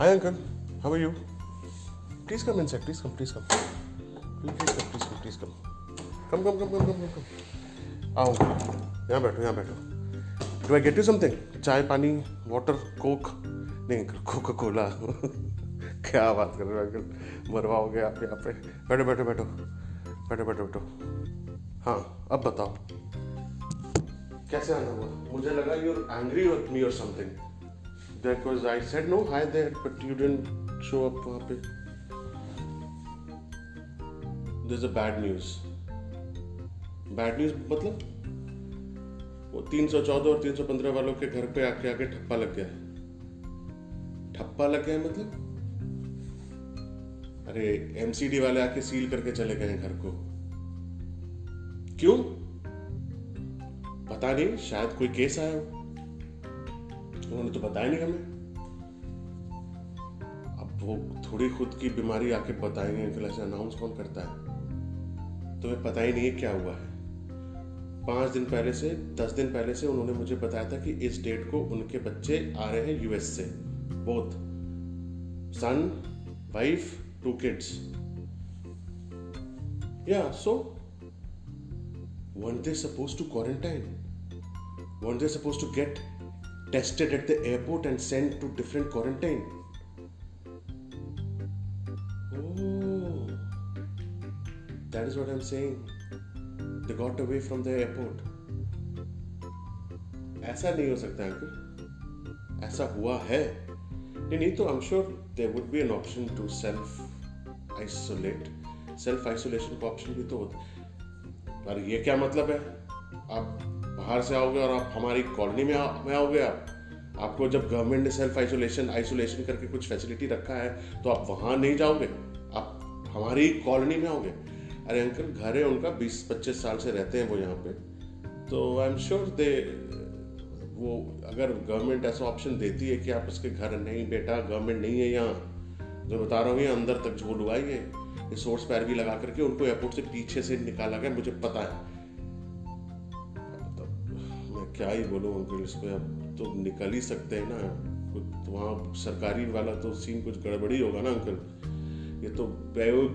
Hi, uncle. How are you? Please come inside. Please come. Please come. Please, please come. Please come. Please come. Come, come, come, come, come, come, come. आओ यहाँ बैठो यहाँ बैठो do I get you something chai pani water coke नहीं uncle Coca Cola क्या बात कर रहे हो अंकल मरवाओगे आप यहाँ पे बैठो बैठो बैठो बैठो बैठो बैठो हाँ अब बताओ कैसे आना हुआ मुझे लगा you are angry with me और something because I said no hi there but you didn't show up वहाँ पे। This a bad news bad news मतलब? वो 314 और 315 वालों के घर पे आके आके ठप्पा लग गया। है ठप्पा लग गया मतलब? अरे एमसीडी वाले आके सील करके चले गए हैं घर को। क्यों? पता नहीं, शायद कोई केस आया हो। उन्होंने तो बताया नहीं हमें। अब वो थोड़ी खुद की बीमारी आके बताएँगे अंकल ऐसे अनाउंस कौन करता है? तुम्हें पता ही नहीं है क्या हुआ है। पाँच दिन पहले से, दस दिन पहले से उन्होंने मुझे बताया था कि इस डेट को उनके बच्चे आ रहे हैं यूएस से। Both son wife two kids या so weren't they supposed to quarantine? weren't they supposed to get tested at the airport and sent to different quarantine? Oh, that is what I'm saying. They got away from the airport. ऐसा नहीं हो सकता uncle ऐसा हुआ है नहीं नहीं तो I am sure there would be an option to self isolate self isolation का ऑप्शन भी तो होता पर ये क्या मतलब है आप बाहर से आओगे और आप हमारी कॉलोनी में, आ, में आओगे आप आपको जब गवर्नमेंट ने सेल्फ आइसोलेशन आइसोलेशन करके कुछ फैसिलिटी रखा है तो आप वहाँ नहीं जाओगे? आप हमारी कॉलोनी में आओगे? अरे अंकल घर है उनका बीस पच्चीस साल से रहते हैं वो यहाँ पे। तो आई एम श्योर दे वो अगर गवर्नमेंट ऐसा ऑप्शन देती है कि आप उसके घर नहीं बेटा गवर्नमेंट नहीं है यहाँ जो बता रहा हूँ ये अंदर तक झोल हुआ है सोर्स पैर भी लगा करके उनको एयरपोर्ट से पीछे से निकाला गया मुझे पता है। क्या ही बोलूँ अंकल इस पर अब तो निकल ही सकते हैं ना तो वहाँ सरकारी वाला तो सीन कुछ गड़बड़ी होगा ना अंकल ये तो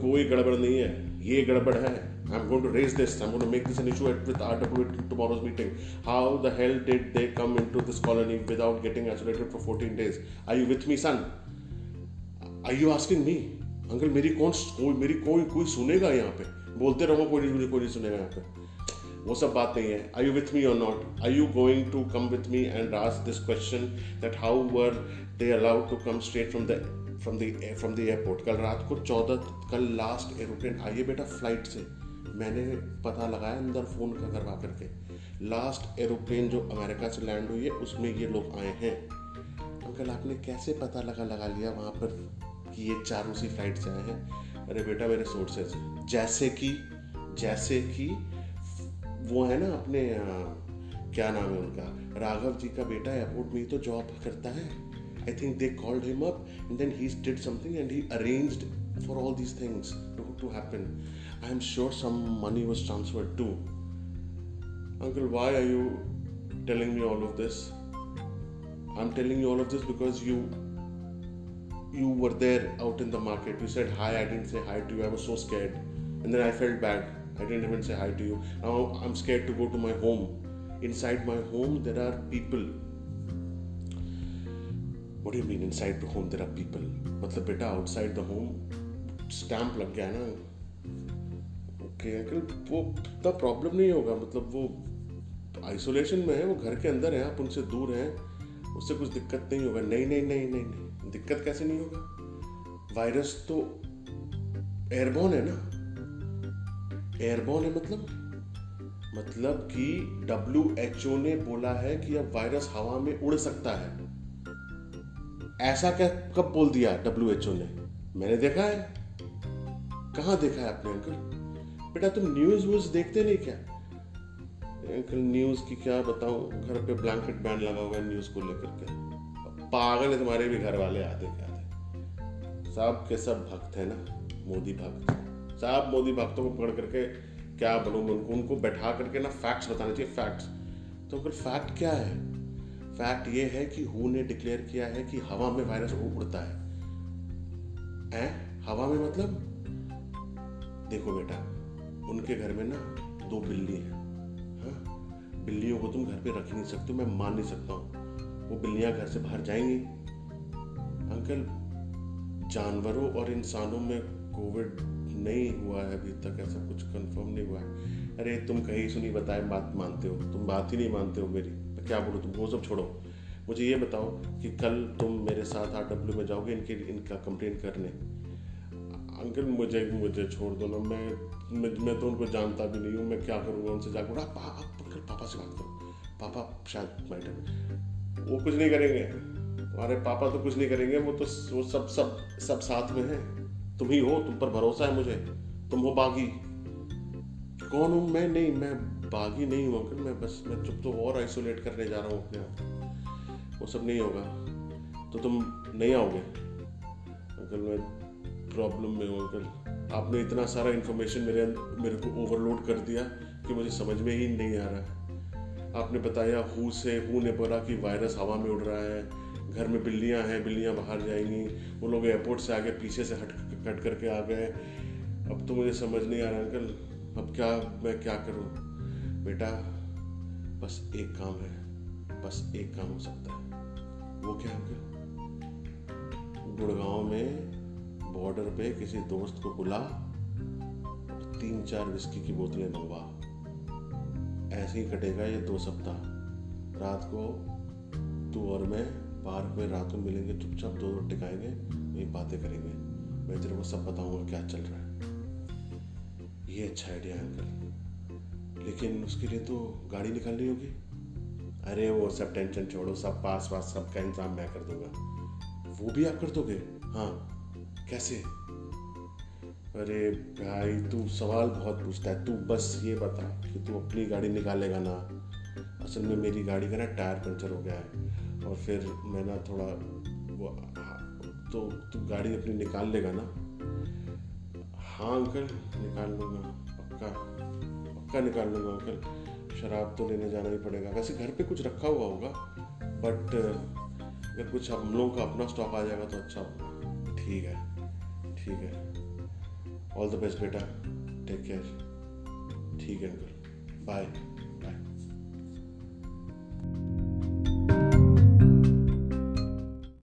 कोई गड़बड़ नहीं है ये गड़बड़ है I'm going to raise this. I'm going to make this an issue at, with RW in tomorrow's meeting. How the hell did they come into this colony without getting isolated for 14 days? Are you with me, son? Are you asking me? Uncle मेरी कौन कोई मेरी कोई कोई सुनेगा यहाँ पे बोलते रहो कोई नहीं कोई नहीं सुनेगा यहाँ पे वो सब बातें हैं। आई you with me or not I you going to come with me and ask this question that how were they allowed to come straight from the from the from the airport कल रात को चौदह, कल last aeroplane आइए बेटा flight से। मैंने पता लगाया अंदर फ़ोन का करवा करके। लास्ट एरोप्लेन जो अमेरिका से लैंड हुई है, उसमें ये लोग आए हैं। अंकल, आपने कैसे पता लगा लगा लिया वहाँ पर कि ये चार उसी फ़्लाइट से आए हैं? अरे बेटा, मेरे सोर्सेज जैसे कि जैसे कि वो है ना अपने क्या नाम है उनका? राघव जी का बेटा एयरपोर्ट में ही तो जॉब करता है। I think they called him up and then he did something and he arrange for all these things to happen I am sure some money was transferred to uncle why are you telling me all of this I am telling you all of this because you you were there out in the market you said hi I didn't say hi too I was so scared and then I felt bad I didn't even say hi to you. Now I'm scared to go to my home. Inside my home there are people. What do you mean inside the home there are people? मतलब बेटा outside the home stamp लग गया ना okay uncle वो इतना problem नहीं होगा मतलब वो आइसोलेशन में है वो घर के अंदर है आप उनसे दूर हैं उससे कुछ दिक्कत नहीं होगा नहीं नहीं नहीं नहीं नहीं दिक्कत कैसे नहीं होगा वायरस तो एयरबोन है ना एयरबोन है मतलब? मतलब कि डब्ल्यू एच ओ ने बोला है कि अब वायरस हवा में उड़ सकता है। ऐसा क्या, कब बोल दिया डब्ल्यू एच ओ ने? मैंने देखा है। कहाँ देखा है आपने, अंकल? बेटा, तुम न्यूज़ व्यूज़ देखते नहीं क्या? अंकल न्यूज़ की क्या बताऊँ? घर पे ब्लैंकेट बैंड लगा हुआ है न्यूज़ को लेकर के। पागल है तुम्हारे भी घर वाले आते क्या आते सब के सब भक्त है ना? मोदी भक्त सब मोदी भक्तों को पकड़ करके क्या बोलूँ, उनको उनको बैठा करके ना फैक्ट्स बताने चाहिए फैक्ट्स तो अंकल फैक्ट क्या है? फैक्ट ये है कि हु ने डिक्लेयर किया है कि हवा में वायरस उड़ता है। है? हवा में मतलब? देखो बेटा, उनके घर में ना दो बिल्ली हैं। हाँ? बिल्लियों को तुम घर पे रख नहीं सकते मैं मान नहीं सकता हूँ। वो बिल्लियाँ घर से बाहर जाएँगी। अंकल, जानवरों और इंसानों में कोविड नहीं हुआ है अभी तक ऐसा कुछ कंफर्म नहीं हुआ है। अरे तुम कहीं सुनी बताए बात मानते हो। तुम बात ही नहीं मानते हो मेरी। क्या बोलूँ तुम? वो सब छोड़ो। मुझे ये बताओ कि कल तुम मेरे साथ आर डब्ल्यू में जाओगे इनके इनका कंप्लेन करने? अंकल मुझे मुझे छोड़ दो ना। मैं मैं, मैं तो उनको जानता भी नहीं हूँ। मैं क्या करूँगा उनसे जाकर आप पापा से बात करो। पापा शायद मैडम वो कुछ नहीं करेंगे। हमारे पापा तो कुछ नहीं करेंगे। वो तो वो सब सब सब साथ में है। तुम ही हो, तुम पर भरोसा है मुझे। तुम हो बागी। कौन हूँ मैं? नहीं, मैं बागी नहीं हूँ अंकल, मैं बस, मैं चुप तो और आइसोलेट करने जा रहा हूँ अपने आप। वो सब नहीं होगा। तो तुम नहीं आओगे? अंकल, मैं प्रॉब्लम में हूँ अंकल। आपने इतना सारा इन्फॉर्मेशन मेरे मेरे को ओवरलोड कर दिया कि मुझे समझ में ही नहीं आ रहा आपने बताया हु से हु ने बोला कि वायरस हवा में उड़ रहा है। घर में बिल्लियाँ हैं, बिल्लियाँ बाहर जाएँगी। वो लोग एयरपोर्ट से आगे पीछे से हट कट करके आ गए। अब तो मुझे समझ नहीं आ रहा अंकल, अब क्या, मैं क्या करूँ? बेटा, बस एक काम है, बस एक काम हो सकता है। वो क्या अंकल? गुड़गांव में बॉर्डर पे किसी दोस्त को बुला और तीन चार विस्की की बोतलें मंगवा। ऐसे ही कटेगा ये दो सप्ताह। रात को तू और मैं पार्क में रात को मिलेंगे, चुपचाप दो दो टिकाएँगे वही बातें करेंगे। मैं तेरे को सब बताऊँगा क्या चल रहा है। ये अच्छा आइडिया है, अंकल। लेकिन उसके लिए तो गाड़ी निकालनी होगी। अरे वो सब टेंशन छोड़ो, सब पास पास सबका इंतज़ाम मैं कर दूँगा। वो भी आप कर दोगे? हाँ। कैसे? अरे भाई, तू सवाल बहुत पूछता है। तू बस ये बता कि तू अपनी गाड़ी निकालेगा ना? असल में मेरी गाड़ी का ना टायर पंचर हो गया है। और फिर मैं ना थोड़ा वो तो तू गाड़ी अपनी निकाल लेगा ना? हाँ अंकल, निकाल लूँगा, पक्का पक्का निकाल लूँगा, अंकल। शराब तो लेने जाना ही पड़ेगा। वैसे घर पे कुछ रखा हुआ होगा बट अगर कुछ हम लोगों का अपना स्टॉक आ जाएगा तो अच्छा होगा। ठीक है ठीक है। ऑल द बेस्ट बेटा। टेक केयर ठीक है, अंकल। बाय